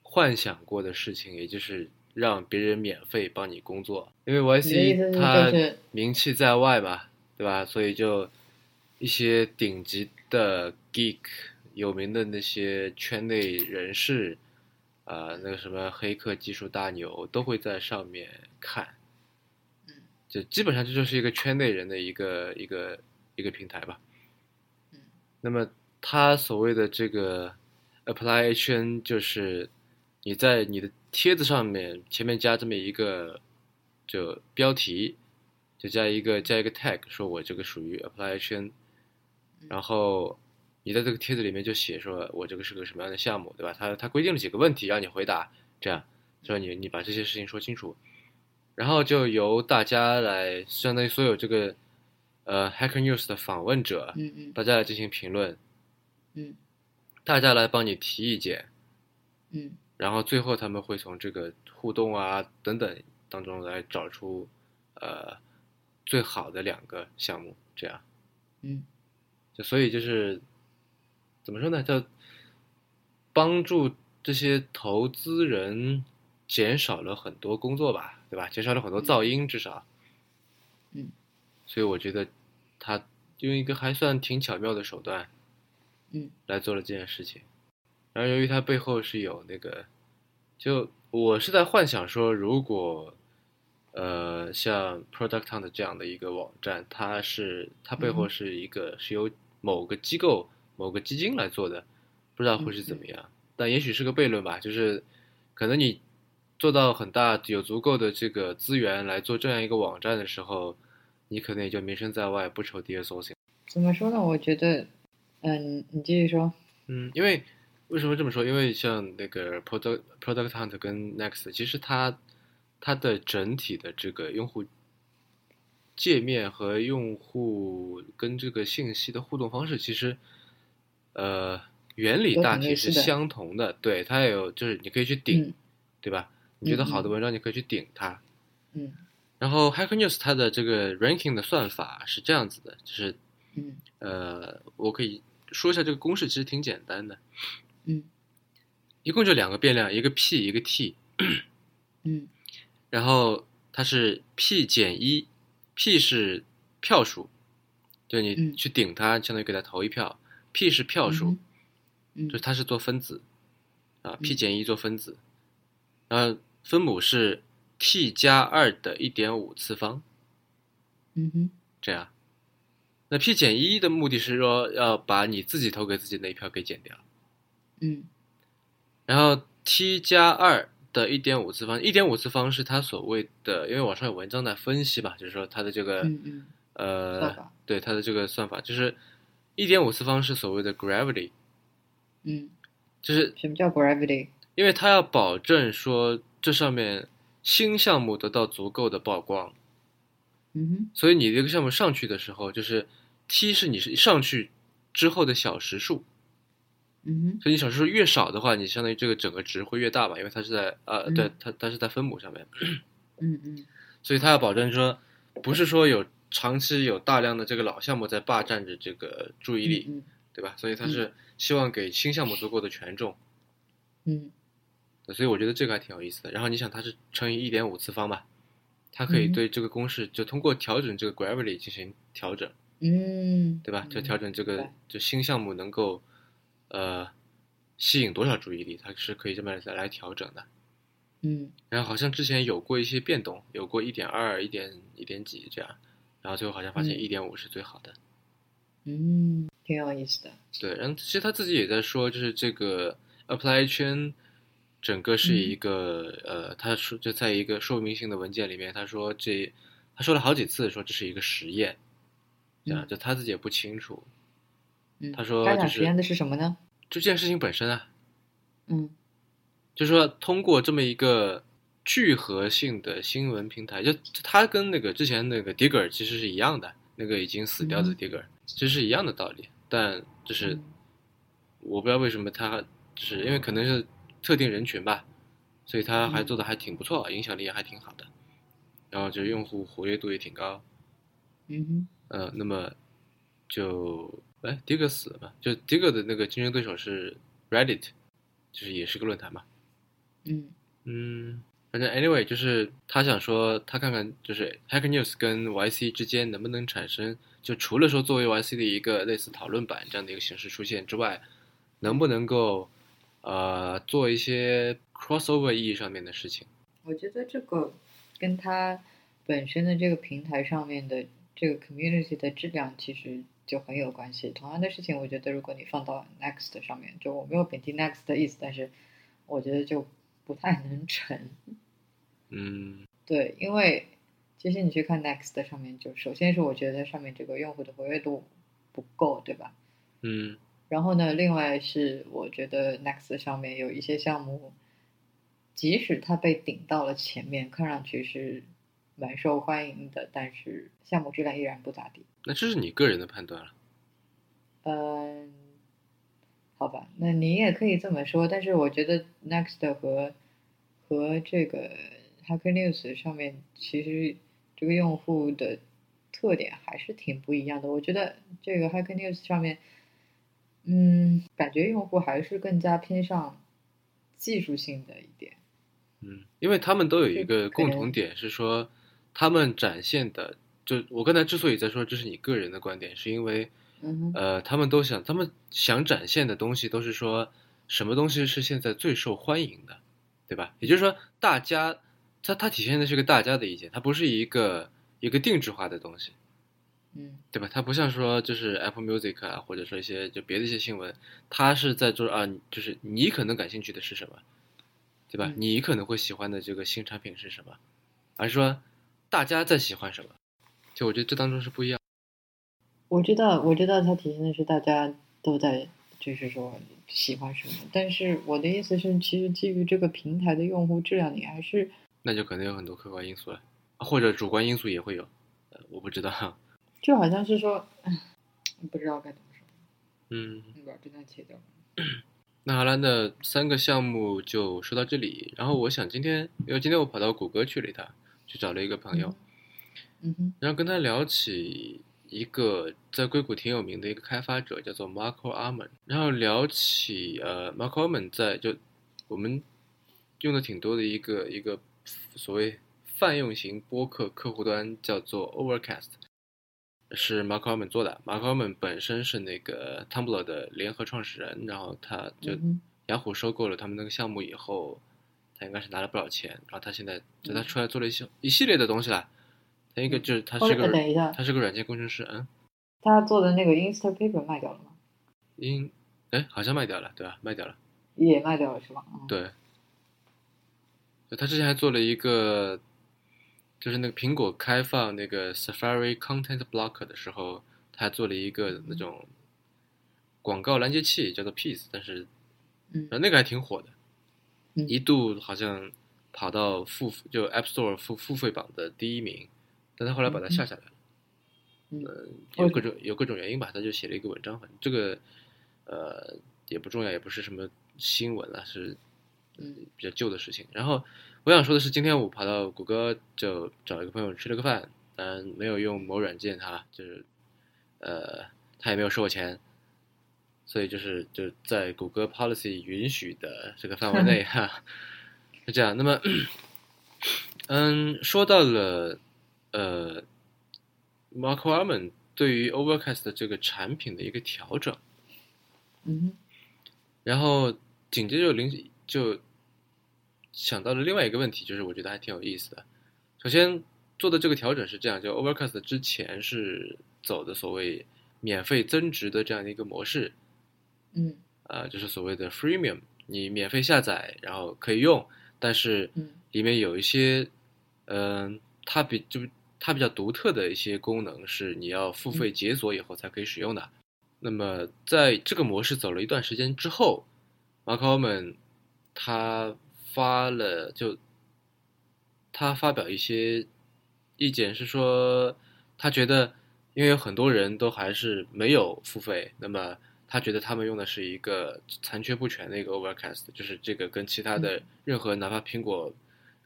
幻想过的事情，也就是让别人免费帮你工作。因为 YC 他名气在外嘛，对吧？所以就一些顶级的 geek。有名的那些圈内人士，啊，那个什么黑客技术大牛都会在上面看，嗯，就基本上这就是一个圈内人的一个一个一个平台吧，嗯，那么他所谓的这个 apply HN 就是你在你的帖子上面前面加这么一个就标题，就加一个加一个 tag，说我这个属于 apply HN，然后。你在这个帖子里面就写说，我这个是个什么样的项目，对吧？它它规定了几个问题让你回答，这样，所以你你把这些事情说清楚，然后就由大家来，相当于所有这个呃 Hacker News 的访问者，嗯嗯，大家来进行评论，嗯，大家来帮你提意见，嗯，然后最后他们会从这个互动啊等等当中来找出呃最好的两个项目，这样，嗯，就所以就是。怎么说呢？叫帮助这些投资人减少了很多工作吧，对吧？减少了很多噪音，至少，嗯。所以我觉得他用一个还算挺巧妙的手段，嗯，来做了这件事情。然后由于他背后是有那个，就我是在幻想说，如果呃像 Product Hunt 这样的一个网站，它是它背后嗯是一个是由某个机构、某个基金来做的，不知道会是怎么样。但也许是个悖论吧，就是可能你做到很大，有足够的这个资源来做这样一个网站的时候，你可能也就名声在外，不愁 deal sourcing。怎么说呢？我觉得，嗯，你继续说。嗯，因为为什么这么说？因为像那个 Product Product Hunt 跟 Next，其实它它的整体的这个用户界面和用户跟这个信息的互动方式，其实呃原理大体是相同的。对，它也有就是你可以去顶，嗯对吧？你觉得好的文章，你可以去顶它。嗯然后 Hacker News 它的这个 ranking 的算法是这样子的，就是嗯呃，我可以说一下这个公式，其实挺简单的，嗯一共就两个变量，一个 p 一个 t，嗯然后它是 p 减一，p 是票数，就你嗯去顶它，相当于给它投一票，p 是票数，嗯就它是做分子啊，p 嗯减一做分子，然后分母是 t 加二的一点五次方，嗯哼这样。那 p 减一的目的是说要把你自己投给自己那一票给减掉，嗯然后 t 加二的一点五次方，一点五次方是他所谓的，因为网上有文章在分析吧，就是说它的这个、嗯嗯呃，对它的这个算法，就是一点五次方是所谓的 gravity，嗯，就是什么叫 gravity？因为它要保证说这上面新项目得到足够的曝光，嗯哼所以你这个项目上去的时候，就是 t 是你是上去之后的小时数，嗯哼。所以你小时数越少的话，你相当于这个整个值会越大嘛，因为它是在呃，嗯。对它它是在分母上面，嗯嗯。所以它要保证说，不是说有长期有大量的这个老项目在霸占着这个注意力，嗯对吧？所以它是希望给新项目足够的权重，嗯。所以我觉得这个还挺有意思的。然后你想，它是乘以一点五次方吧，它可以嗯对这个公式就通过调整这个 gravity 进行调整，嗯，对吧？就调整这个就新项目能够呃吸引多少注意力，它是可以这么来来调整的。嗯然后好像之前有过一些变动，有过一点二、一点一点几这样，然后最后好像发现嗯一点五是最好的。嗯，挺有意思的。对，然后其实他自己也在说，就是这个 apply chain 整个是一个、呃，他说就在一个说明性的文件里面，他说这他说了好几次说这是一个实验，这样嗯就他自己也不清楚，嗯，他说就是讲实验的是什么呢？就这件事情本身啊，嗯。就是说通过这么一个聚合性的新闻平台，就就它跟那个之前那个 Digger 其实是一样的，那个已经死掉的嗯。Digger、其实是一样的道理，但就是嗯。我不知道为什么他就是因为可能是特定人群吧，所以他还嗯。做的还挺不错，影响力也还挺好的，然后就是用户活跃度也挺高，嗯哼。呃，那么就哎，Digger 死了嘛？就 Digger 的那个竞争对手是 Reddit，就是也是个论坛嘛。嗯嗯，反正 anyway 就是他想说，他看看就是 Hacker News 跟 YC 之间能不能产生，就除了说作为 YC 的一个类似讨论版这样的一个形式出现之外，能不能够呃做一些 crossover 意义上面的事情？我觉得这个跟他本身的这个平台上面的这个 community 的质量其实就很有关系。同样的事情，我觉得如果你放到 Next 上面，就我没有贬低 Next 的意思，但是我觉得就不太能成。嗯对，因为其实你去看 Next 上面，就首先是我觉得上面这个用户的活跃度不够，对吧？嗯然后呢，另外是我觉得 Next 上面有一些项目，即使它被顶到了前面，看上去是蛮受欢迎的，但是项目质量依然不咋地。那这是你个人的判断了。嗯，好吧，那你也可以这么说，但是我觉得 Next 和和这个 Hacker News 上面，其实这个用户的特点还是挺不一样的。我觉得这个 Hacker News 上面，嗯，感觉用户还是更加偏向技术性的一点。嗯，因为他们都有一个共同点是说，他们展现的就我刚才之所以在说这是你个人的观点，是因为嗯，呃，他们都想，他们想展现的东西都是说什么东西是现在最受欢迎的，对吧？也就是说，大家它它体现的是个大家的意见，它不是一个一个定制化的东西，嗯对吧？它不像说就是 Apple Music 啊，或者说一些就别的一些新闻，它是在做啊，就是你可能感兴趣的是什么，对吧？嗯你可能会喜欢的这个新产品是什么，而是说大家在喜欢什么，就我觉得这当中是不一样。我知道，我知道它体现的是大家都在，就是说喜欢什么。但是我的意思是，其实基于这个平台的用户质量，你还是那就可能有很多客观因素了，或者主观因素也会有，呃，我不知道。<laughs> 就好像是说，唉不知道该怎么说，嗯，你把这段切掉。<coughs> 那好了，那三个项目就说到这里。然后我想今天，因为今天我跑到谷歌去了一趟，去找了一个朋友，嗯哼，然后跟他聊起一个在硅谷挺有名的一个开发者，叫做 Marco Arman。然后聊起呃，Marco Arman 在就我们用的挺多的一个一个所谓泛用型播客客户端叫做 Overcast，是 Marco Arman 做的。Marco Arman 本身是那个 Tumblr 的联合创始人，然后他就雅虎收购了他们那个项目以后，他应该是拿了不少钱，然后他现在就他出来做了一些一系列的东西啦。他一个就是他是哦个他是个软件工程师，嗯，他做的那个 Instapaper 卖掉了吗？应哎好像卖掉了，对吧？卖掉了，也卖掉了是吧？嗯，对。他之前还做了一个，就是那个苹果开放那个 Safari Content Blocker 的时候，他还做了一个那种广告拦截器，叫做 Peace，但是嗯呃那个还挺火的，嗯。一度好像跑到付就 App Store 付付费榜的第一名，但他后来把它下下来了，嗯。呃，有各种有各种原因吧，他就写了一个文章，反正这个呃也不重要，也不是什么新闻了，是嗯。比较旧的事情。然后我想说的是，今天我跑到谷歌就找一个朋友吃了个饭，当然没有用某软件哈，就是呃他也没有收我钱，所以就是就在谷歌 policy 允许的这个范围内哈，<laughs> 是这样。那么嗯，说到了呃 Mark Arman 对于 Overcast 的这个产品的一个调整。嗯然后紧接着就临就想到了另外一个问题，就是我觉得还挺有意思的。首先做的这个调整是这样，就 Overcast 之前是走的所谓免费增值的这样的一个模式，嗯呃，就是所谓的 Freemium，你免费下载，然后可以用，但是嗯里面有一些，嗯、它比就是它比较独特的一些功能是你要付费解锁以后才可以使用的。那么在这个模式走了一段时间之后，，Mark Oman 他发了就他发表一些意见是说，他觉得因为有很多人都还是没有付费，那么他觉得他们用的是一个残缺不全的一个 Overcast，就是这个跟其他的任何哪怕苹果，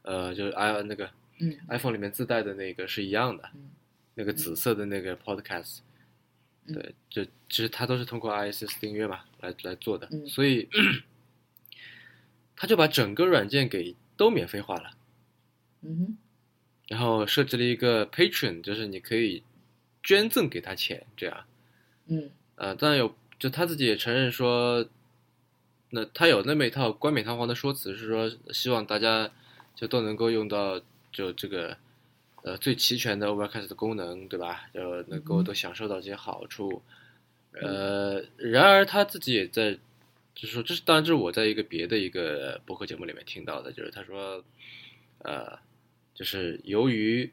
呃，就是 i 那个嗯。iPhone 里面自带的那个是一样的，嗯那个紫色的那个 Podcast，、嗯。对，就其实它都是通过 ISS 订阅嘛来来做的，嗯。所以 <clears throat> 他就把整个软件给都免费化了，嗯哼。然后设置了一个 Patron，就是你可以捐赠给他钱，这样，嗯。呃，当然有，就他自己也承认说，那他有那么一套冠冕堂皇的说辞，是说希望大家就都能够用到就这个呃最齐全的 Overcast 的功能，对吧？就能够嗯都享受到这些好处。呃，然而他自己也在，就是说，这是当然这是我在一个别的一个播客节目里面听到的，就是他说，呃，就是由于，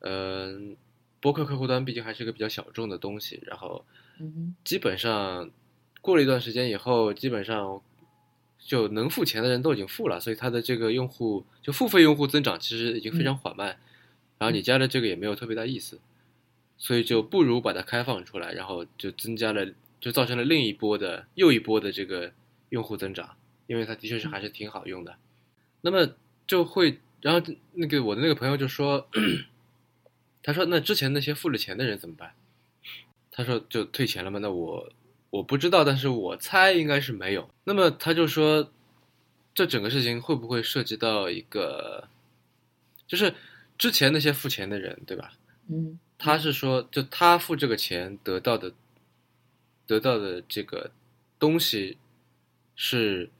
嗯、播客客户端毕竟还是一个比较小众的东西，然后嗯基本上过了一段时间以后，基本上就能付钱的人都已经付了，所以它的这个用户就付费用户增长其实已经非常缓慢，然后你加的这个也没有特别大意思，所以就不如把它开放出来，然后就增加了，就造成了另一波的又一波的这个用户增长，因为它的确是还是挺好用的，那么就会，然后那个我的那个朋友就说，<clears throat> 他说那之前那些付了钱的人怎么办？他说就退钱了吗？那我我不知道，但是我猜应该是没有。那么他就说，这整个事情会不会涉及到一个，就是之前那些付钱的人，对吧？嗯他是说，就他付这个钱得到的得到的这个东西是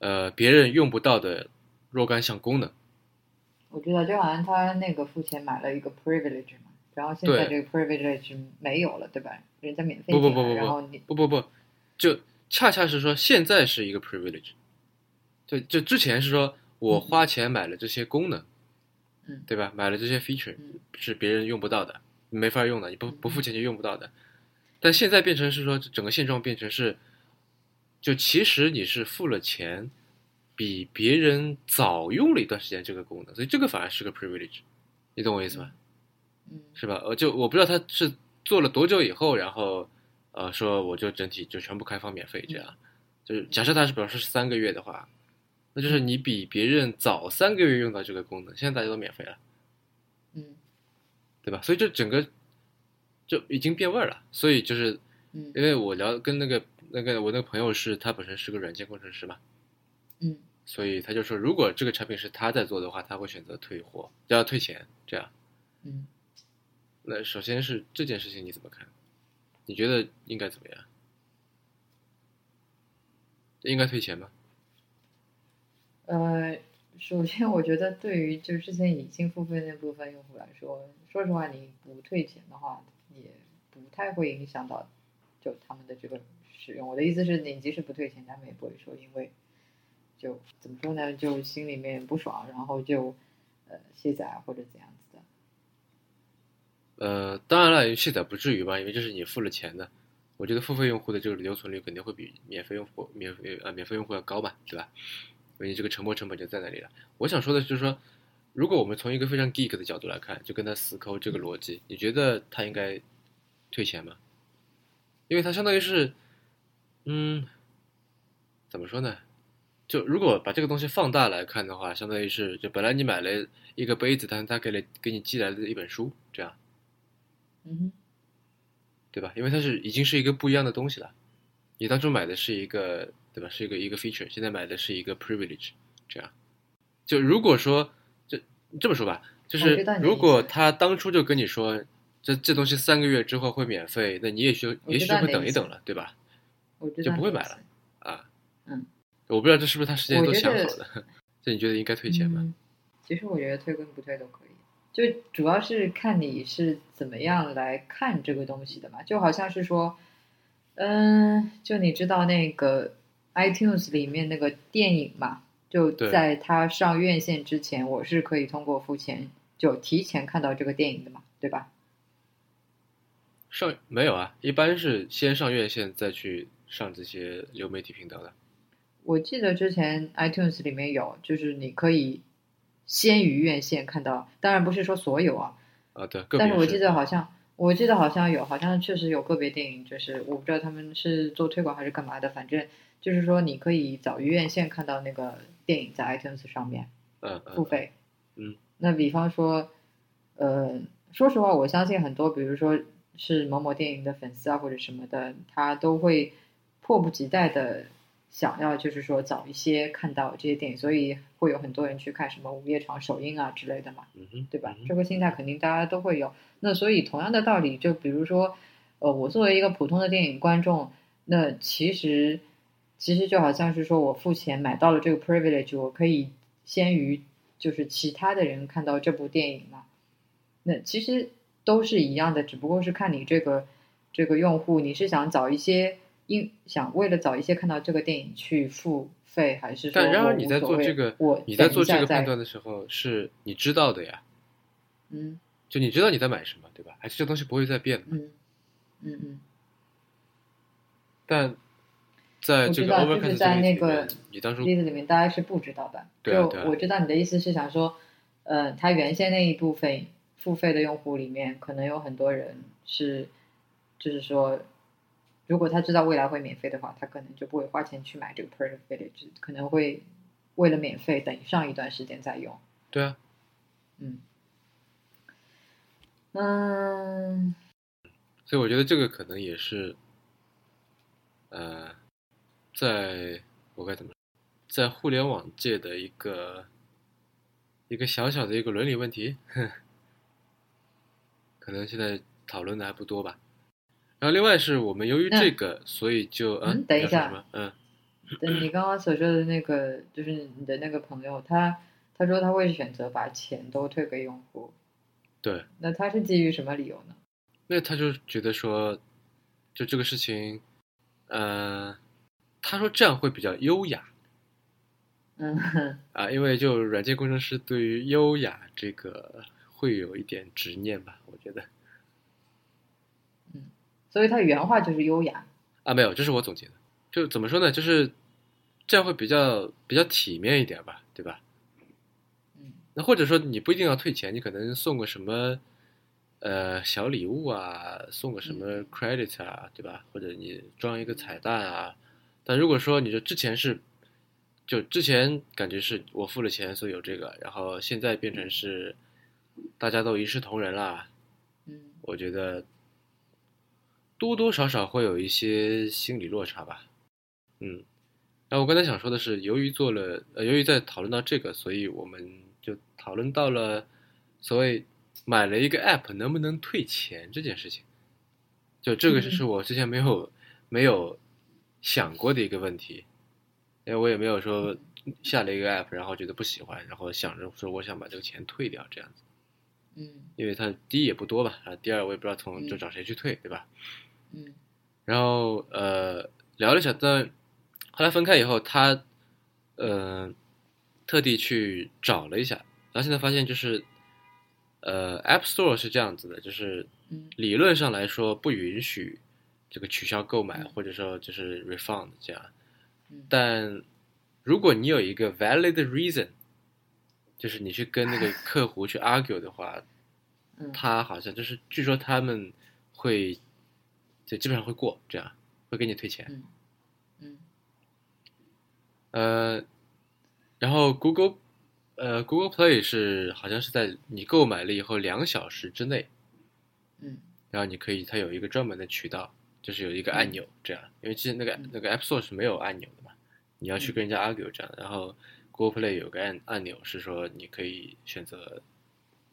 呃别人用不到的若干项功能。我知道，就好像他那个付钱买了一个 privilege 嘛，然后现在这个 privilege 没有了，对吧？人家免费进来不不不不然后你不不不，就恰恰是说现在是一个 privilege，就就之前是说我花钱买了这些功能，嗯对吧？买了这些 feature 嗯是别人用不到的，没法用的，你不不付钱就用不到的。但现在变成是说，整个现状变成是，就其实你是付了钱，比别人早用了一段时间这个功能，所以这个反而是个 privilege，你懂我意思吧？嗯是吧？呃，就我不知道他是做了多久以后，然后呃说我就整体就全部开放免费这样，就是假设他是表示是三个月的话，那就是你比别人早三个月用到这个功能，现在大家都免费了，嗯对吧？所以这整个就已经变味儿了。所以就是嗯因为我聊跟那个那个我那个朋友是他本身是个软件工程师嘛，嗯所以他就说如果这个产品是他在做的话，他会选择退货，要退钱这样。嗯，那首先是这件事情你怎么看？你觉得应该怎么样？应该退钱吗？呃，首先我觉得对于就之前已经付费那部分用户来说，说实话，你不退钱的话，也不太会影响到就他们的这个使用。我的意思是，你即使不退钱，他们也不会说因为就怎么说呢，就心里面不爽，然后就呃卸载或者怎样。呃，当然了，卸载不至于吧，因为这是你付了钱的。我觉得付费用户的这个留存率肯定会比免费用户免费呃免费用户要高嘛，对吧？因为你这个沉没成本就在那里了。我想说的就是说，如果我们从一个非常 geek 的角度来看，就跟他死抠这个逻辑，你觉得他应该退钱吗？因为他相当于是，嗯，怎么说呢？就如果把这个东西放大来看的话，相当于是，就本来你买了一个杯子，但是他给了给你寄来了一本书，这样。嗯哼，对吧？因为它是已经是一个不一样的东西了。你当初买的是一个，对吧？是一个一个 feature，现在买的是一个 privilege，这样。就如果说，这这么说吧，就是如果他当初就跟你说，这这东西三个月之后会免费，那你也许也许就会等一等了，对吧？我就不会买了。啊，嗯，我不知道这是不是他事先都想好的。<laughs> 这你觉得应该退钱吗？嗯？其实我觉得退跟不退都可以，就主要是看你是怎么样来看这个东西的嘛。就好像是说，嗯，就你知道那个 iTunes 里面那个电影嘛，就在它上院线之前，我是可以通过付钱就提前看到这个电影的嘛，对吧？上没有啊，一般是先上院线再去上这些流媒体频道的。我记得之前 iTunes 里面有，就是你可以先于院线看到，当然不是说所有啊，啊，对，但是我记得好像，我记得好像有，好像确实有个别电影，就是我不知道他们是做推广还是干嘛的，反正就是说你可以早于院线看到那个电影在 iTunes 上面嗯嗯付费。嗯，那比方说，呃，说实话，我相信很多，比如说是某某电影的粉丝啊或者什么的，他都会迫不及待的想要，就是说早一些看到这些电影，所以会有很多人去看什么午夜场首映啊之类的嘛。嗯哼，对吧嗯？这个心态肯定大家都会有。那所以同样的道理，就比如说，呃，我作为一个普通的电影观众，那其实其实就好像是说我付钱买到了这个 privilege，我可以先于就是其他的人看到这部电影嘛。那其实都是一样的，只不过是看你这个这个用户，你是想早一些，因想为了早一些看到这个电影去付费，还是说但然而你在做这个我你在做这个判断的时候，是你知道的呀，嗯就你知道你在买什么，对吧？还是这东西不会再变的。嗯嗯嗯。但在这个我知道，就是在那个你当初例子里面，大家是不知道的。对啊对啊就我知道你的意思是想说，呃，他原先那一部分付费的用户里面，可能有很多人是，就是说，如果他知道未来会免费的话，他可能就不会花钱去买这个 privilege，可能会为了免费等上一段时间再用。对啊，嗯嗯所以我觉得这个可能也是，呃，在我该怎么，在互联网界的一个一个小小的一个伦理问题。<laughs> 可能现在讨论的还不多吧。然后另外是我们由于这个，所以就嗯等一下。嗯。对你刚刚所说的那个，就是你的那个朋友，他他说他会选择把钱都退给用户，对，那他是基于什么理由呢？那他就觉得说，就这个事情，呃，他说这样会比较优雅嗯，啊，因为就软件工程师对于优雅这个会有一点执念吧，我觉得所以它原话就是优雅。啊，没有，这是我总结的，就怎么说呢，就是这样会比较比较体面一点吧，对吧？嗯那或者说你不一定要退钱，你可能送个什么呃小礼物啊，送个什么 credit 啊，对吧？或者你装一个彩蛋啊。但如果说你这之前是，就之前感觉是我付了钱，所以有这个，然后现在变成是大家都一视同仁啦，嗯我觉得多多少少会有一些心理落差吧。嗯，然后我刚才想说的是，由于做了，呃，由于在讨论到这个，所以我们就讨论到了所谓买了一个 app 能不能退钱这件事情。就这个是我之前没有没有想过的一个问题，因为我也没有说下了一个 app，然后觉得不喜欢，然后想着说我想把这个钱退掉这样子。嗯因为它第一也不多吧，啊，第二我也不知道从嗯就找谁去退，对吧？嗯然后呃聊了一下，但后来分开以后，他呃特地去找了一下，然后现在发现就是呃 App Store 是这样子的，就是嗯。理论上来说不允许这个取消购买嗯。或者说就是 refund 这样，嗯。但如果你有一个 valid reason，就是你去跟那个客户去 argue 的话，嗯。他好像就是据说他们会就基本上会过，这样会给你退钱。嗯嗯呃，然后 Google 呃 Google Play 是好像是在你购买了以后两小时之内，嗯然后你可以它有一个专门的渠道，就是有一个按钮这样，因为其实那个那个 App Store 是没有按钮的嘛，你要去跟人家 argue 这样，然后 Google Play 有个按按钮是说你可以选择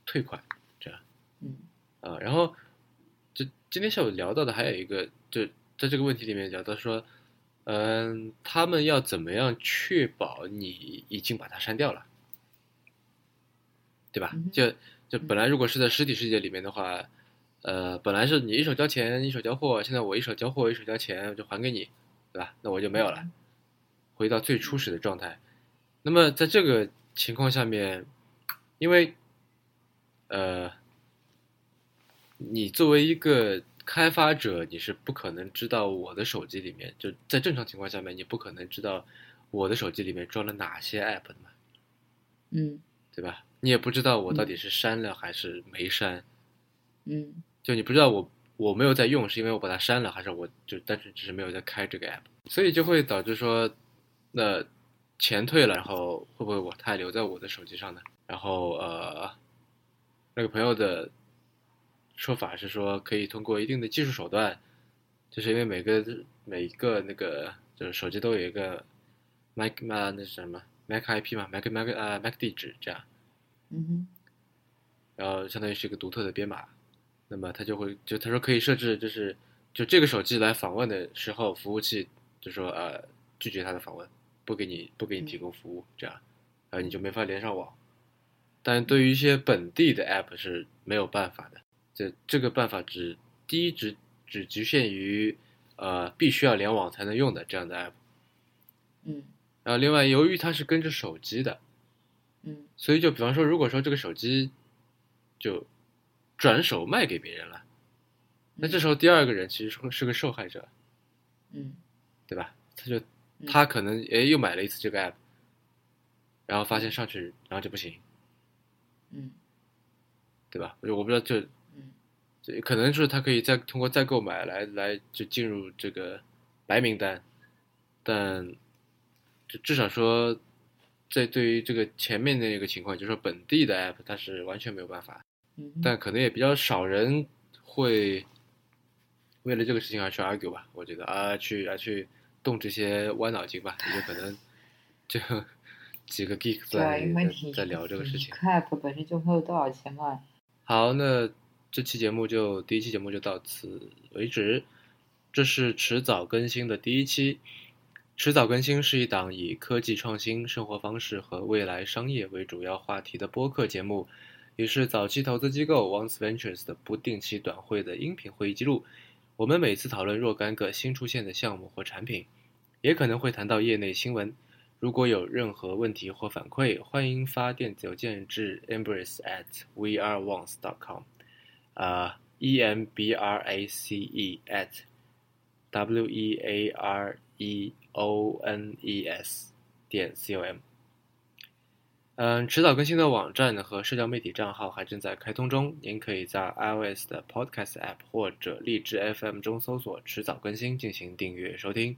退款这样。嗯啊，然后就今天下午聊到的还有一个，就在这个问题里面聊到说，嗯，他们要怎么样确保你已经把它删掉了，对吧就就本来如果是在实体世界里面的话，呃，本来是你一手交钱一手交货，现在我一手交货一手交钱，我就还给你，对吧？那我就没有了，回到最初始的状态。那么在这个情况下面，因为呃，你作为一个开发者，你是不可能知道我的手机里面，就在正常情况下面，你不可能知道我的手机里面装了哪些 app 的嘛，嗯对吧？你也不知道我到底是删了还是没删，嗯就你不知道我我没有在用，是因为我把它删了，还是我就单纯只是没有在开这个 app，所以就会导致说，那钱退了，然后会不会我它还留在我的手机上呢？然后呃，那个朋友的说法是说，可以通过一定的技术手段，就是因为每个每一个那个就是手机都有一个 Mac 啊，那是什么 Mac IP 嘛，Mac Mac 啊 Mac 地址这样，嗯哼。然后相当于是一个独特的编码，那么它就会就他说可以设置，就是就这个手机来访问的时候，服务器就说呃拒绝他的访问，不给你不给你提供服务，这样，呃你就没法连上网。但对于一些本地的 app 是没有办法的，这这个办法只第一只只局限于呃必须要联网才能用的这样的 app，嗯。然后另外由于它是跟着手机的，嗯。所以就比方说，如果说这个手机就转手卖给别人了，那这时候第二个人其实是是个受害者，嗯。对吧？他就嗯。他可能诶又买了一次这个 app，然后发现上去然后就不行，嗯。对吧？我我不知道就可能是他可以再通过再购买来来就进入这个白名单，但就至少说，在对于这个前面的一个情况，就是说本地的 app 它是完全没有办法。嗯，但可能也比较少人会为了这个事情而去 argue 吧，我觉得啊，去啊去动这些歪脑筋吧，也就可能就几个 geek 在在在聊这个事情。，Cap 本身就没有多少钱嘛，好，那这期节目就第一期节目就到此为止。这是迟早更新的第一期。迟早更新是一档以科技创新、生活方式和未来商业为主要话题的播客节目，也是早期投资机构 Once Ventures 的不定期短会的音频会议记录。我们每次讨论若干个新出现的项目或产品，也可能会谈到业内新闻。如果有任何问题或反馈，欢迎发电子邮件至 embrace at weareones.com，呃，e m b r a c e at w e a r e o n e s 点 c o m。嗯，迟早更新的网站和社交媒体账号还正在开通中，您可以在 iOS 的 Podcast App 或者荔枝 FM 中搜索“迟早更新”进行订阅收听。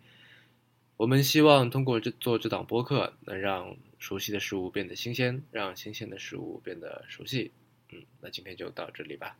我们希望通过这做这档播客，能让熟悉的事物变得新鲜，让新鲜的事物变得熟悉。嗯，那今天就到这里吧。